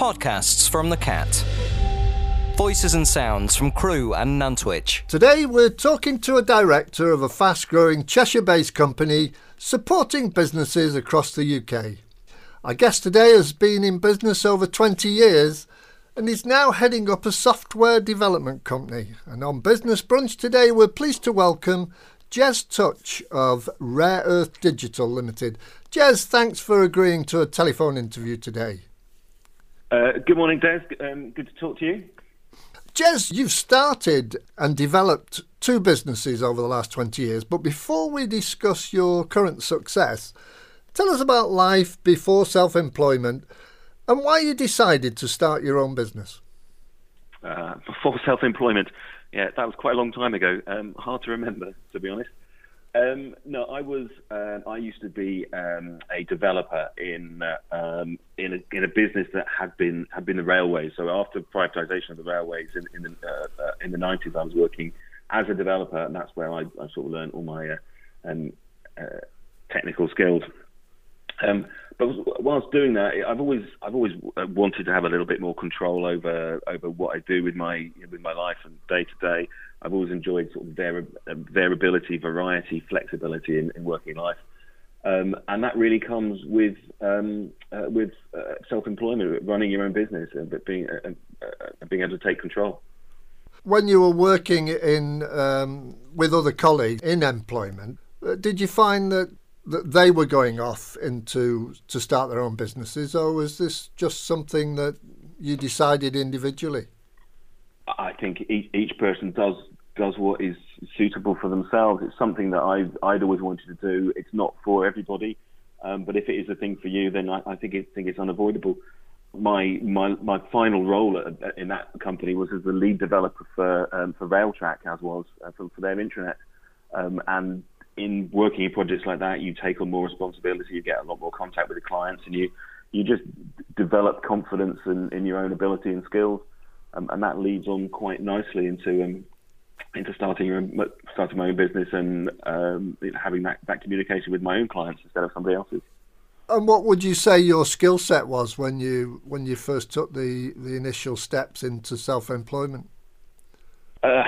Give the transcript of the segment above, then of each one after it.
Podcasts from the Cat. Voices and sounds from Crewe and Nantwich. Today we're talking to a director of a fast growing Cheshire based company supporting businesses across the UK. Our guest today has been in business over 20 years and is now heading up a software development company. And on Business Brunch today, we're pleased to welcome Jez Touch of Rare Earth Digital Limited. Jez, thanks for agreeing to a telephone interview today. Uh, good morning, Des. Um, good to talk to you. Jez, you've started and developed two businesses over the last 20 years, but before we discuss your current success, tell us about life before self employment and why you decided to start your own business. Uh, before self employment, yeah, that was quite a long time ago. Um, hard to remember, to be honest. Um, no, I was. Uh, I used to be um, a developer in uh, um, in, a, in a business that had been had been the railways. So after privatisation of the railways in, in the uh, uh in the nineties, I was working as a developer, and that's where I, I sort of learned all my uh, um, uh, technical skills. Um, but whilst doing that, I've always I've always wanted to have a little bit more control over over what I do with my with my life and day to day. I've always enjoyed sort of vari- variability, variety, flexibility in, in working life, um, and that really comes with um, uh, with uh, self-employment, running your own business, and being uh, uh, being able to take control. When you were working in um, with other colleagues in employment, uh, did you find that that they were going off into to start their own businesses, or was this just something that you decided individually? I think person does does what is suitable for themselves. It's something that I've I'd always wanted to do. It's not for everybody, um, but if it is a thing for you, then I, I think it, think it's unavoidable. My my my final role at, in that company was as the lead developer for um, for Railtrack, as was uh, for, for their intranet, um, and in working in projects like that, you take on more responsibility, you get a lot more contact with the clients, and you you just develop confidence in, in your own ability and skills, um, and that leads on quite nicely into um, into starting starting my own business and um, having that, that communication with my own clients instead of somebody else's. And what would you say your skill set was when you when you first took the, the initial steps into self employment? Uh,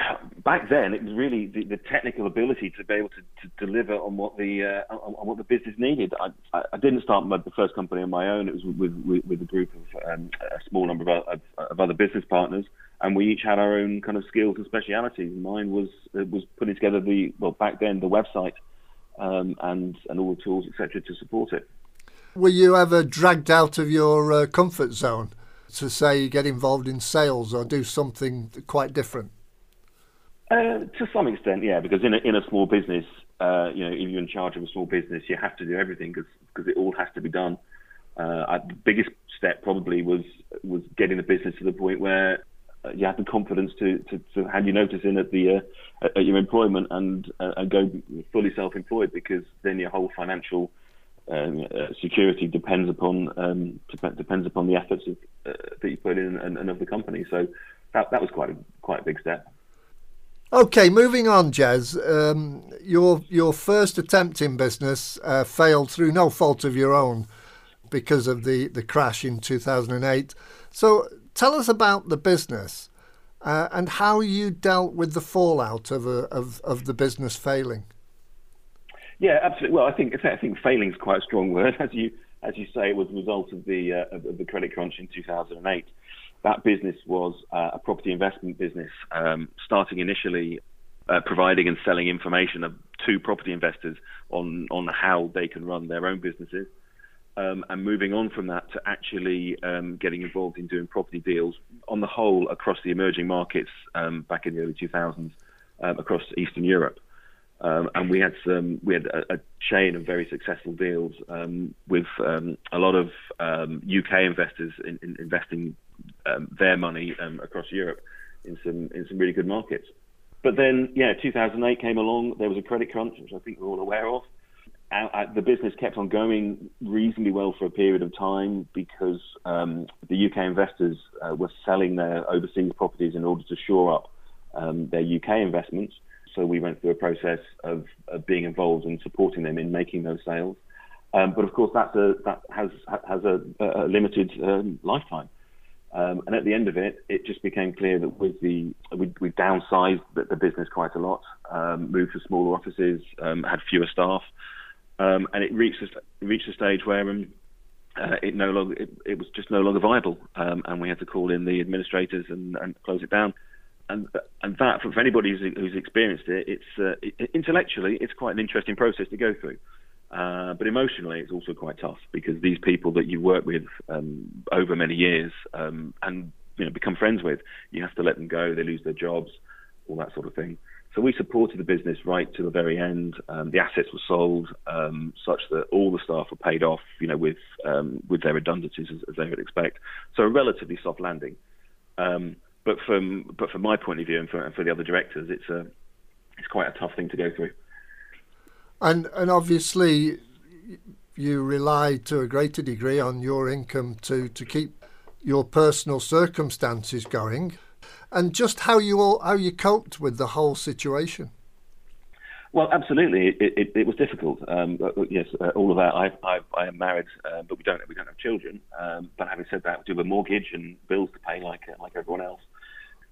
back then, it was really the, the, technical ability to be able to, to deliver on what the uh, on, on, what the business needed. I, I didn't start my, the first company on my own. It was with with, with a group of um, a small number of, of, of, other business partners, and we each had our own kind of skills and specialities. Mine was was putting together the well back then the website um, and and all the tools etc. to support it. Were you ever dragged out of your uh, comfort zone to say get involved in sales or do something quite different? Uh, to some extent, yeah, because in a, in a small business, uh, you know, if you're in charge of a small business, you have to do everything because it all has to be done. Uh, I, the biggest step probably was was getting the business to the point where uh, you have the confidence to, to, to hand your notice in at the uh, at your employment and uh, and go fully self-employed because then your whole financial um, security depends upon um, depends upon the efforts of, that you put in and, and of the company. So that that was quite a, quite a big step. Okay, moving on, Jez. Um, your your first attempt in business uh, failed through no fault of your own because of the, the crash in 2008. So tell us about the business uh, and how you dealt with the fallout of, a, of, of the business failing. Yeah, absolutely. Well, I think I think failing is quite a strong word, as you as you say. It was a result of the uh, of the credit crunch in 2008 that business was uh, a property investment business, um, starting initially uh, providing and selling information to property investors on on how they can run their own businesses, um, and moving on from that to actually um, getting involved in doing property deals on the whole across the emerging markets um, back in the early 2000s um, across Eastern Europe. Um, and we had some, we had a, a chain of very successful deals um, with um, a lot of um, UK investors in, in investing um, their money um, across Europe in some in some really good markets. But then, yeah, 2008 came along. There was a credit crunch, which I think we're all aware of. the business kept on going reasonably well for a period of time because um, the UK investors uh, were selling their overseas properties in order to shore up um, their UK investments. So we went through a process of, of being involved and supporting them in making those sales. Um, but of course, that's a, that has has a, a limited um, lifetime. Um, and at the end of it, it just became clear that with the we, we downsized the, the, business quite a lot, um, moved to smaller offices, um, had fewer staff, um, and it reached a, reached a stage where uh, it no longer it, it, was just no longer viable, um, and we had to call in the administrators and, and close it down. And and that for, anybody who's, who's, experienced it, it's uh, intellectually it's quite an interesting process to go through. Uh, but emotionally, it's also quite tough because these people that you work with um, over many years um, and you know become friends with, you have to let them go. They lose their jobs, all that sort of thing. So we supported the business right to the very end. Um, the assets were sold um, such that all the staff were paid off, you know, with um, with their redundancies as, as, they would expect. So a relatively soft landing. But from but from my point of view and for, and for the other directors, it's a it's quite a tough thing to go through. And and obviously, you rely to a greater degree on your income to to keep your personal circumstances going and just how you all how you coped with the whole situation. Well, absolutely, it, it, it was difficult. Um, yes, uh, all of that. I, I, I am married, uh, but we don't we don't have children. Um, but having said that, we do have a mortgage and bills to pay like uh, like everyone else.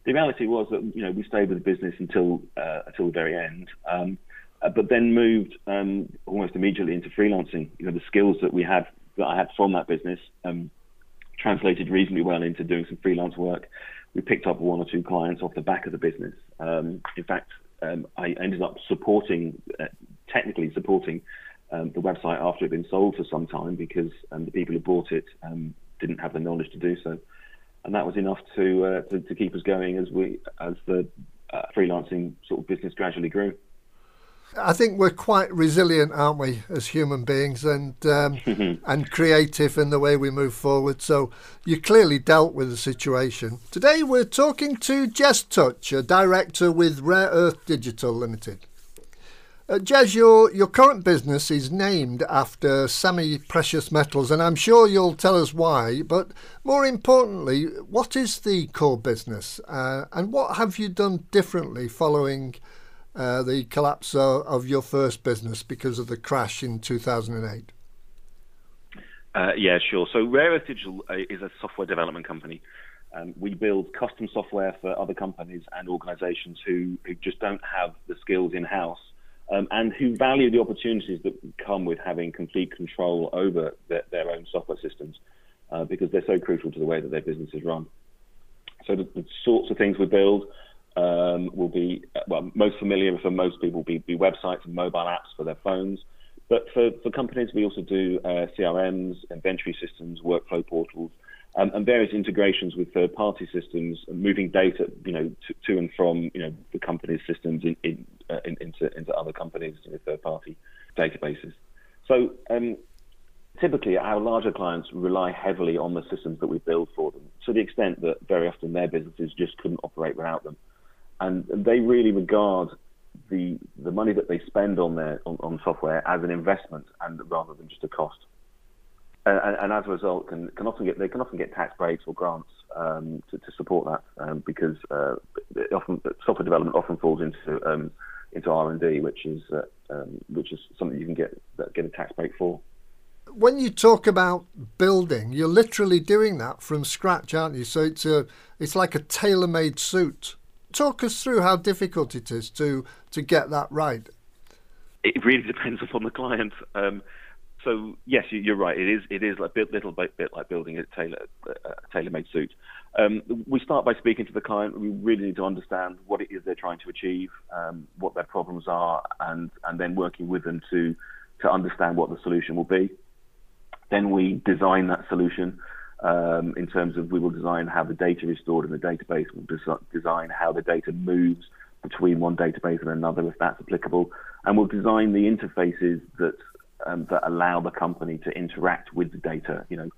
The reality was that you know we stayed with the business until uh, until the very end, um, uh, but then moved um, almost immediately into freelancing. You know, the skills that we had that I had from that business um, translated reasonably well into doing some freelance work we picked up one or two clients off the back of the business. Um, in fact, um, I ended up supporting, uh, technically supporting um, the website after it had been sold for some time because the people who bought it didn't have the knowledge to do so, and that was enough to uh, to, to, keep us going as we as the uh, freelancing sort of business gradually grew. I think we're quite resilient, aren't we, as human beings, and um, and creative in the way we move forward. So you clearly dealt with the situation. Today we're talking to Jez Touch, a director with Rare Earth Digital Limited. Uh, Jez, your your current business is named after semi-precious metals, and I'm sure you'll tell us why. But more importantly, what is the core business, uh, and what have you done differently following? uh, the collapse of your first business because of the crash in 2008? Uh, yeah, sure. So Rare Digital uh, is a software development company. Um, we build custom software for other companies and organizations who, who just don't have the skills in house um, and who value the opportunities that come with having complete control over their, their own software systems uh, because they're so crucial to the way that their businesses run. So the, the sorts of things we build um, will be well most familiar for most people be, be websites and mobile apps for their phones. But for, for companies, we also do uh, CRMs, inventory systems, workflow portals, um, and various integrations with third-party systems, moving data, you know, to, to and from, you know, the company's systems in, in, uh, in, into into other companies' you know, third-party databases. So um, typically, our larger clients rely heavily on the systems that we build for them, to the extent that very often their businesses just couldn't operate without them and they really regard the the money that they spend on their on, on software as an investment and rather than just a cost. And, and, as a result, can, can often get they can often get tax breaks or grants um, to, to, support that um, because uh, often software development often falls into um, into R and D, which is uh, um, which is something you can get get a tax break for. When you talk about building, you're literally doing that from scratch, aren't you? So it's a it's like a tailor-made suit talk us through how difficult it is to to get that right. It really depends upon the client. So yes, you're right. It is it is a bit, little bit, bit like building a tailor a tailor-made suit. Um, we start by speaking to the client. We really need to understand what it is they're trying to achieve, um, what their problems are, and and then working with them to to understand what the solution will be. Then we design that solution um, in terms of we will design how the data is stored in the database, we'll des- design how the data moves between one database and another if that's applicable, and we'll design the interfaces that um, that allow the company to interact with the data. You know,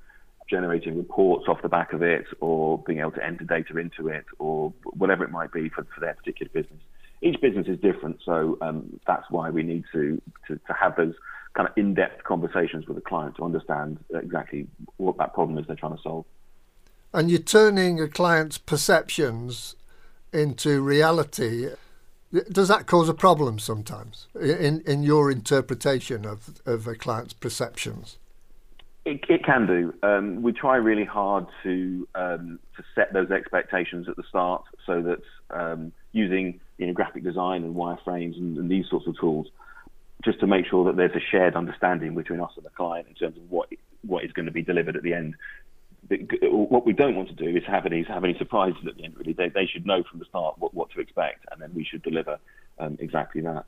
generating reports off the back of it, or being able to enter data into it, or whatever it might be for, for their particular business. Each business is different, so um, that's why we need to, to, to have those kind of in-depth conversations with the client to understand exactly what that problem is they're trying to solve. And you're turning a client's perceptions into reality. Does that cause a problem sometimes in in your interpretation of of a client's perceptions? It, it can do. Um, we try really hard to um, to set those expectations at the start, so that um, using you know, graphic design and wireframes and, and these sorts of tools, just to make sure that there's a shared understanding between us and the client in terms of what what is going to be delivered at the end. What we don't want to do is have any have any surprises at the end. Really, they, they should know from the start what, what to expect, and then we should deliver um, exactly that.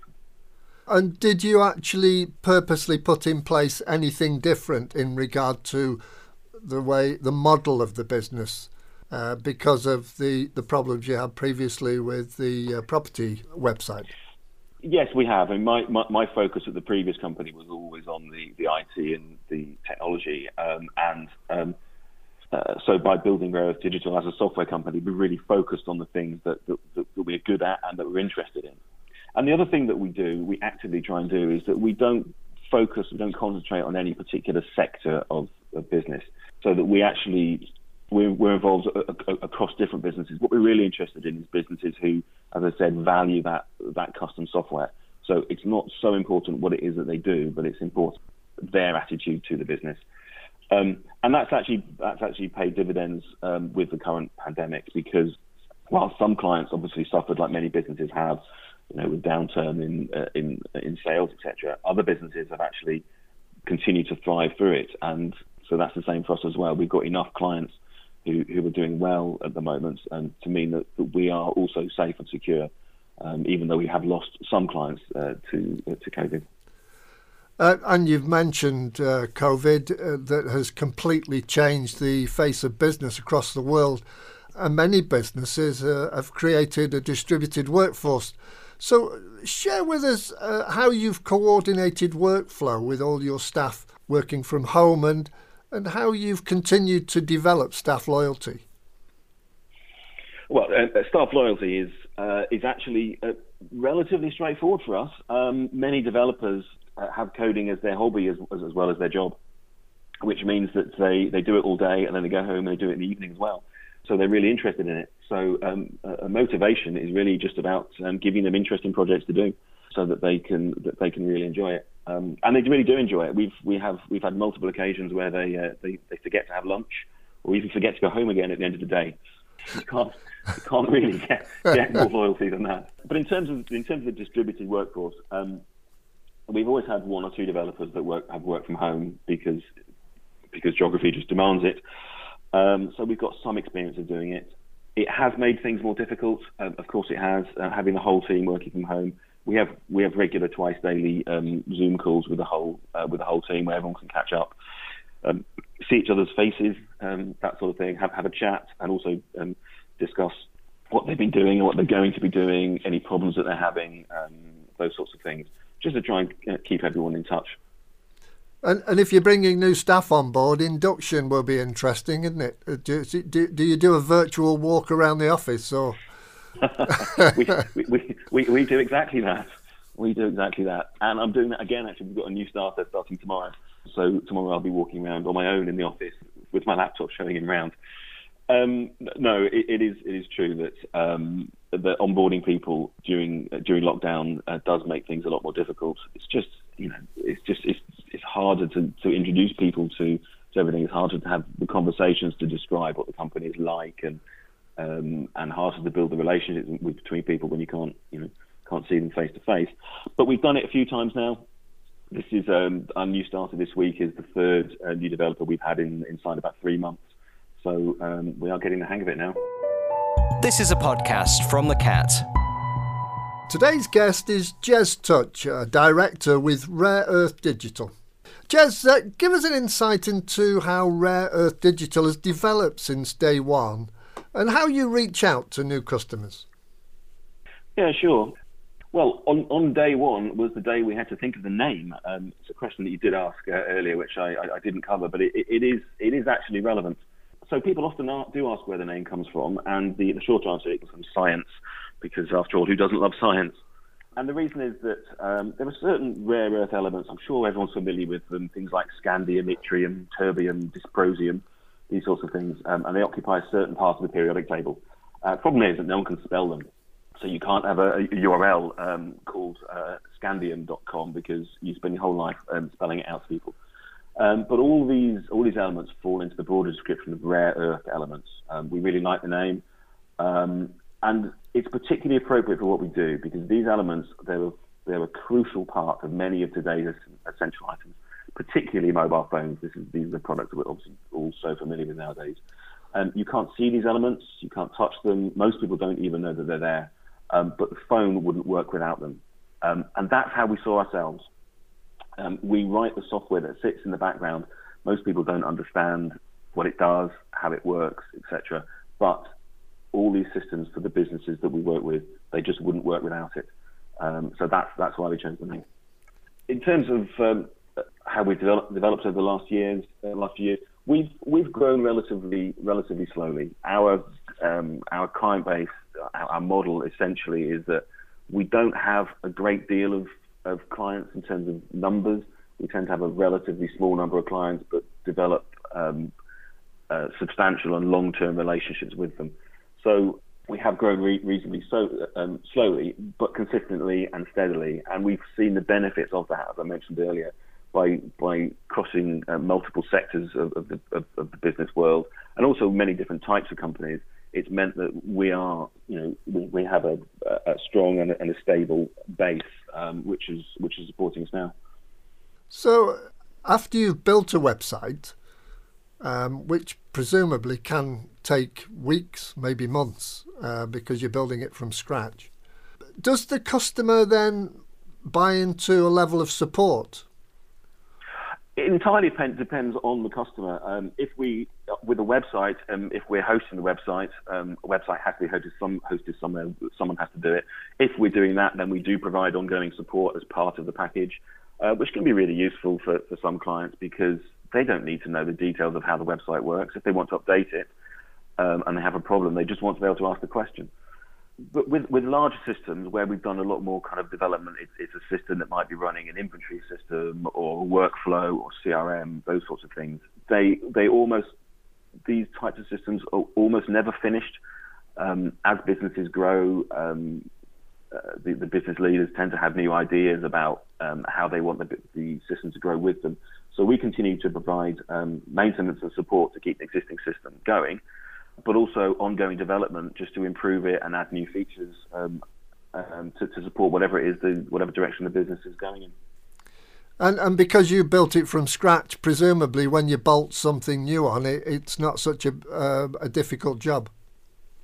And did you actually purposely put in place anything different in regard to the way the model of the business uh, because of the, the problems you had previously with the uh, property website? Yes, we have. And my, my, my, focus at the previous company was always on the, the IT and the technology. Um, and um, uh, so by building Rare Earth Digital as a software company, we really focused on the things that, that, that, we're good at and that we're interested in. And the other thing that we do, we actively try and do, is that we don't focus, we don't concentrate on any particular sector of, of business, so that we actually we're, we're involved across different businesses. What we're really interested in is businesses who, as I said, value that that custom software. So it's not so important what it is that they do, but it's important their attitude to the business. Um, and that's actually that's actually paid dividends um, with the current pandemic because while some clients obviously suffered like many businesses have, you know, with downturn in uh, in in sales, etc. Other businesses have actually continued to thrive through it, and so that's the same for us as well. We've got enough clients who who are doing well at the moment, and to mean that, that we are also safe and secure, um, even though we have lost some clients uh, to uh, to COVID. Uh, and you've mentioned uh, COVID uh, that has completely changed the face of business across the world, and many businesses uh, have created a distributed workforce. So, share with us uh, how you've coordinated workflow with all your staff working from home and, and how you've continued to develop staff loyalty. Well, uh, staff loyalty is is actually relatively straightforward for us. Um, many developers have coding as their hobby as, as, as well as their job, which means that they, they do it all day and then they go home and they do it in the evening as well. So they're really interested in it. So um, a motivation is really just about um, giving them interesting projects to do, so that they can that they can really enjoy it. Um, and they really do enjoy it. We've we have we've had multiple occasions where they, uh, they they forget to have lunch, or even forget to go home again at the end of the day. You can't you can't really get, get more loyalty than that. But in terms of in terms of the distributed workforce, um, we've always had one or two developers that work have worked from home because because geography just demands it. Um, so we've got some experience of doing it. It has made things more difficult. Um, of course, it has. Uh, having the whole team working from home, we have we have regular twice daily um, Zoom calls with the whole uh, with the whole team where everyone can catch up, um, see each other's faces, um, that sort of thing. Have have a chat and also um, discuss what they've been doing and what they're going to be doing, any problems that they're having, those sorts of things, just to try and uh, keep everyone in touch. And, and if you're bringing new staff on board, induction will be interesting, isn't it? Uh, do, do, do you do a virtual walk around the office or? we, we, we, we do exactly that. We do exactly that. And I'm doing that again, actually. We've got a new starter starting tomorrow. So tomorrow I'll be walking around on my own in the office with my laptop showing him around. Um, no, it, it is it is true that um, that onboarding people during uh, during lockdown uh, does make things a lot more difficult. It's just you know it's just it's it's harder to, to introduce people to, to everything. It's harder to have the conversations to describe what the company is like, and um, and harder to build the relationships with, between people when you can't you know can't see them face to face. But we've done it a few times now. This is um, our new starter this week is the third uh, new developer we've had in inside about three months. So um, we are getting the hang of it now. This is a podcast from the Cat. Today's guest is Jez Touch, a director with Rare Earth Digital. Jez, uh, give us an insight into how Rare Earth Digital has developed since day one and how you reach out to new customers. Yeah, sure. Well, on, on day one was the day we had to think of the name. Um, it's a question that you did ask uh, earlier, which I, I, I, didn't cover, but it, it, is it is actually relevant. So people often do ask where the name comes from, and the, the short answer is from science, because after all, who doesn't love science? And the reason is that um, there are certain rare earth elements, I'm sure everyone's familiar with them, things like scandium, yttrium, terbium, dysprosium, these sorts of things, um, and they occupy certain part of the periodic table. Uh, problem is that no one can spell them. So you can't have a, a URL um, called uh, scandium.com because you spend your whole life um, spelling it out to people. Um, but all these all these elements fall into the broader description of rare earth elements. Um, we really like the name, um, and it's particularly appropriate for what we do because these elements they're they're a crucial part of many of today's essential items, particularly mobile phones. This is these are the products that we're obviously all so familiar with nowadays. Um, you can't see these elements, you can't touch them. Most people don't even know that they're there. Um, but the phone wouldn't work without them, um, and that's how we saw ourselves. Um, we write the software that sits in the background. Most people don't understand what it does, how it works, etc. But all these systems for the businesses that we work with, they just wouldn't work without it. Um, so that's that's why we chose the name. In terms of um, how we developed, developed over the last years, uh, last year, we've we've grown relatively relatively slowly. Our um, our client base, our, our model essentially is that we don't have a great deal of of clients in terms of numbers. We tend to have a relatively small number of clients, but develop um, uh, substantial and long-term relationships with them. So we have grown re- reasonably so um, slowly, but consistently and steadily, and we've seen the benefits of that, as I mentioned earlier, by by crossing uh, multiple sectors of, of, the, of, of the business world, and also many different types of companies it's meant that we are, you know, we, we have a, a strong and a, and a stable base, um, which is which is supporting us now. So, after you've built a website, um, which presumably can take weeks, maybe months, uh, because you're building it from scratch, does the customer then buy into a level of support it entirely depends, on the customer. Um, if we, with a website, um, if we're hosting the website, um, a website has to be hosted, some, hosted somewhere, someone has to do it. If we're doing that, then we do provide ongoing support as part of the package, uh, which can be really useful for, for some clients because they don't need to know the details of how the website works. If they want to update it um, and they have a problem, they just want to be able to ask the question but with, with larger systems where we've done a lot more kind of development, it's, it's a system that might be running an inventory system or workflow or CRM, those sorts of things. They they almost these types of systems are almost never finished. Um, as businesses grow, um, uh, the, the, business leaders tend to have new ideas about um, how they want the, the, system to grow with them. So we continue to provide um, maintenance and support to keep the existing system going but also ongoing development just to improve it and add new features um, um, to, to, support whatever it is, the, whatever direction the business is going in. And and because you built it from scratch, presumably when you bolt something new on it, it's not such a uh, a difficult job.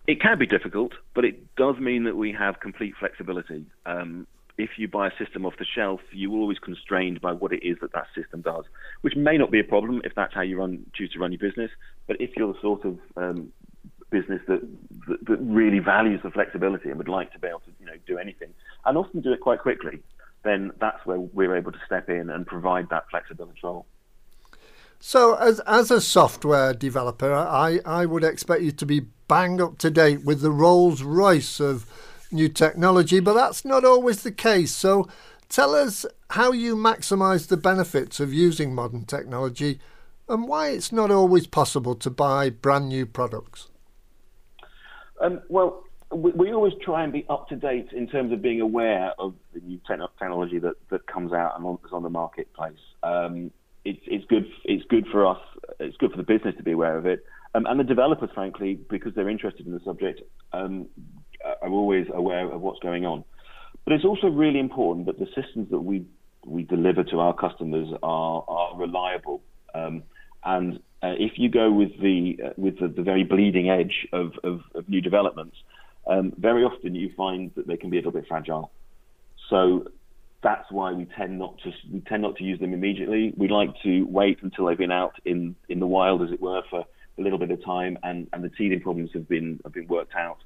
It can be difficult, but it does mean that we have complete flexibility. Um, if you buy a system off the shelf, you're always constrained by what it is that that system does, which may not be a problem if that's how you run choose to run your business. But if you're the sort of um, business that, that, that really values the flexibility and would like to be able to you know do anything and often do it quite quickly, then that's where we're able to step in and provide that flexibility control. So, as as a software developer, I, I would expect you to be bang up to date with the Rolls Royce of new technology, but that's not always the case. So, tell us how you maximise the benefits of using modern technology and why it's not always possible to buy brand new products. Um, well, we, we, always try and be up to date in terms of being aware of the new te- technology that, that comes out and is on the marketplace. Um, it's, it's good. It's good for us. It's good for the business to be aware of it, um, and the developers, frankly, because they're interested in the subject, um, are always aware of what's going on. But it's also really important that the systems that we we deliver to our customers are are reliable. Um, and uh, if you go with the uh, with the, the, very bleeding edge of, of, of new developments, um, very often you find that they can be a little bit fragile. So that's why we tend not to we tend not to use them immediately. We like to wait until they've been out in, in the wild, as it were, for a little bit of time, and, and the teething problems have been have been worked out.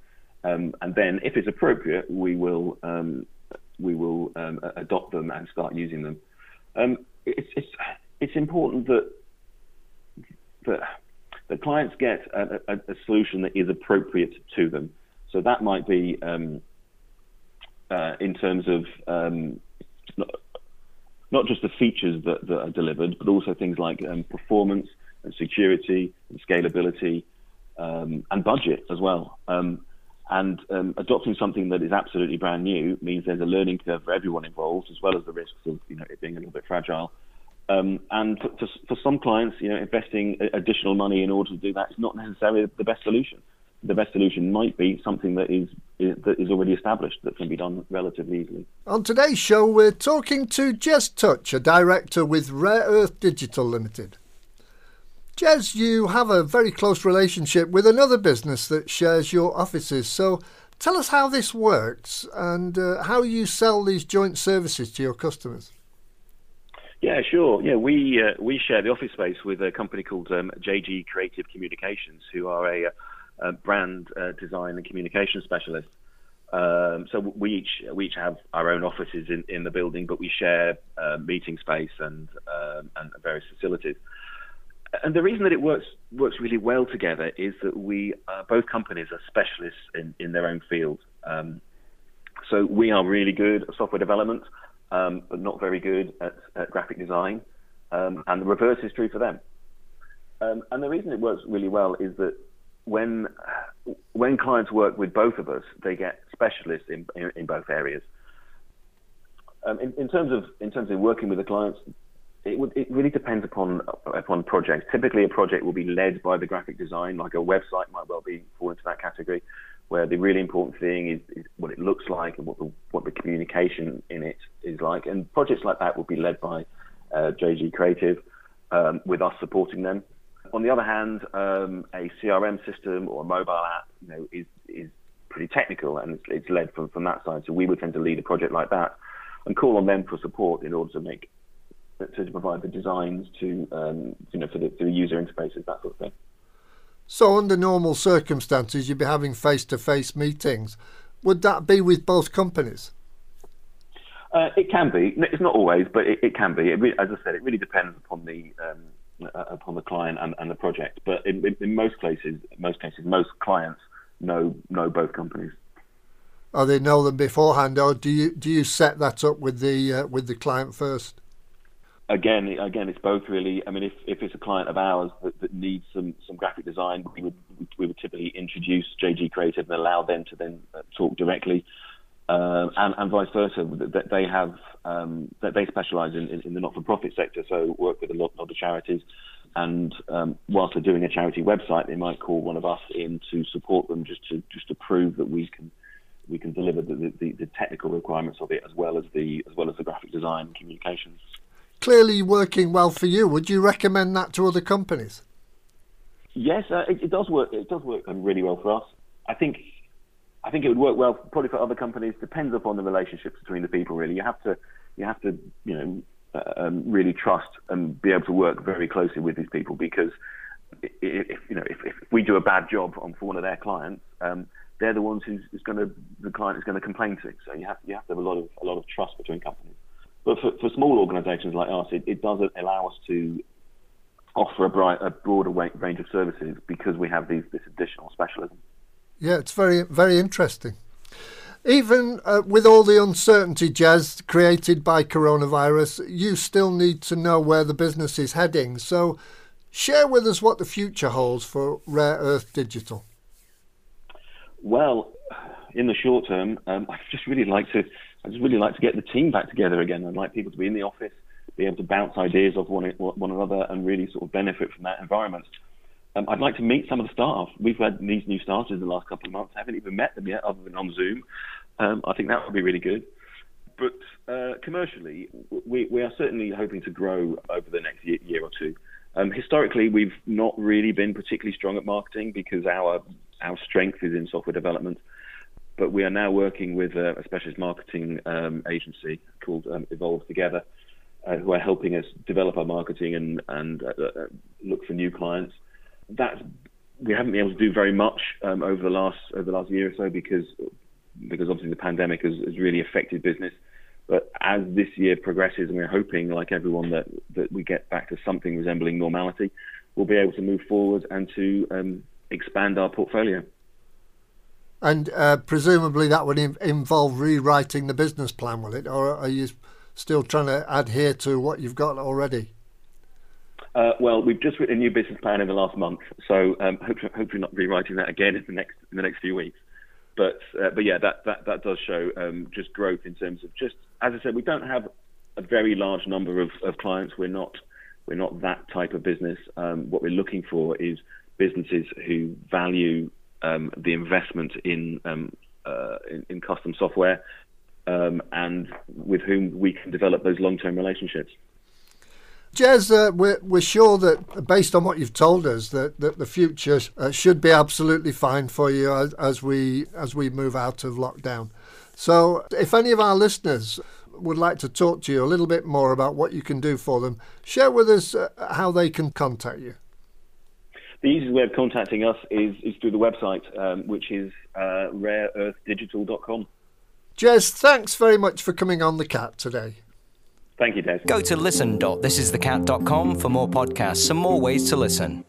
Um, and then, if it's appropriate, we will um, we will um, adopt them and start using them. Um, it's, it's it's important that that the clients get a, a, a, solution that is appropriate to them. So that might be um, uh, in terms of um, not, not, just the features that, that, are delivered, but also things like um, performance and security and scalability um, and budget as well. Um, and um, adopting something that is absolutely brand new means there's a learning curve for everyone involved, as well as the risks of you know, it being a little bit fragile. Um, and for, for, some clients, you know, investing additional money in order to do that is not necessarily the best solution. The best solution might be something that is, is that is already established that can be done relatively easily. On today's show, we're talking to Jez Touch, a director with Rare Earth Digital Limited. Jez, you have a very close relationship with another business that shares your offices. So tell us how this works and uh, how you sell these joint services to your customers. Yeah, sure. Yeah, we uh, we share the office space with a company called um, JG Creative Communications, who are a, a brand uh, design and communication specialist. Um, so we each we each have our own offices in, in the building, but we share uh, meeting space and um, and various facilities. And the reason that it works works really well together is that we uh, both companies are specialists in, in their own field. Um, so we are really good at software development um, but not very good at, at graphic design. Um, and the reverse is true for them. Um, and the reason it works really well is that when when clients work with both of us, they get specialists in in, in both areas. Um, in, in, terms of in terms of working with the clients, it, would, it really depends upon upon projects. Typically, a project will be led by the graphic design, like a website might well be fall into that category where the really important thing is, is, what it looks like and what the, what the communication in it is like. And projects like that will be led by uh, JG Creative, um, with us supporting them. On the other hand, um, a CRM system or a mobile app, you know, is is pretty technical and it's, it's led from, from that side. So we would tend to lead a project like that and call on them for support in order to make to, provide the designs to um, you know for the, for the user interfaces that sort of thing. So, under normal circumstances, you'd be having face to face meetings. Would that be with both companies? Uh, it can be. It's not always, but it, it can be. It as I said, it really depends upon the um, uh, upon the client and, and the project. But in, in, in, most cases, most cases, most clients know know both companies. Oh, they know them beforehand, or do you do you set that up with the uh, with the client first? Again, again, it's both really. I mean, if, if it's a client of ours that, that needs some, some graphic design, we would we would typically introduce JG Creative and allow them to then uh, talk directly, uh, and, and vice versa. That they have um, that they specialise in, in, in, the not-for-profit sector, so work with a lot, lot of charities. And um, whilst they're doing a charity website, they might call one of us in to support them, just to just to prove that we can we can deliver the, the, the technical requirements of it as well as the as well as the graphic design and communications clearly working well for you. Would you recommend that to other companies? Yes, uh, it, it, does work. It does work really well for us. I think I think it would work well probably for other companies. Depends upon the relationships between the people. Really, you have to you have to you know uh, um, really trust and be able to work very closely with these people because if you know if, if we do a bad job on for one of their clients, um, they're the ones who's, who's going to the client is going to complain to. So you have you have to have a lot of a lot of trust between companies. But for, for small organisations like us, it, it does allow us to offer a, bright, a broader range of services because we have these, this additional specialism. Yeah, it's very very interesting. Even uh, with all the uncertainty, Jez, created by coronavirus, you still need to know where the business is heading. So, share with us what the future holds for Rare Earth Digital. Well, in the short term, um, I'd just really like to I just really like to get the team back together again. I'd like people to be in the office, be able to bounce ideas off one, one another, and really sort of benefit from that environment. Um, I'd like to meet some of the staff. We've had these new starters in the last couple of months. I haven't even met them yet, other than on Zoom. Um, I think that would be really good. But uh, commercially, we, we, are certainly hoping to grow over the next year, year or two. Um, historically, we've not really been particularly strong at marketing because our our strength is in software development but we are now working with a, a specialist marketing um, agency called um, Evolve Together, uh, who are helping us develop our marketing and and uh, uh, look for new clients. That we haven't been able to do very much um, over the last over the last year or so because because obviously the pandemic has, has, really affected business. But as this year progresses, and we're hoping, like everyone, that that we get back to something resembling normality, we'll be able to move forward and to um, expand our portfolio. And uh, presumably that would involve rewriting the business plan, will it? Or are you still trying to adhere to what you've got already? Uh, well, we've just written a new business plan in the last month, so um, hopefully, hopefully not rewriting that again in the next in the next few weeks. But uh, but yeah, that, that that does show um, just growth in terms of just as I said, we don't have a very large number of, of clients. We're not we're not that type of business. Um, what we're looking for is businesses who value um, the investment in, um, uh, in, in custom software um, and with whom we can develop those long-term relationships. Jez, uh, we're, we're sure that based on what you've told us, that, that the future uh, should be absolutely fine for you as, as we as we move out of lockdown. So, if any of our listeners would like to talk to you a little bit more about what you can do for them, share with us uh, how they can contact you. The easiest way of contacting us is, is through the website, um, which is uh, rareearthdigital.com. Jez, thanks very much for coming on the cat today. Thank you, Des. Go to listen.thisisthecat.com for more podcasts and more ways to listen.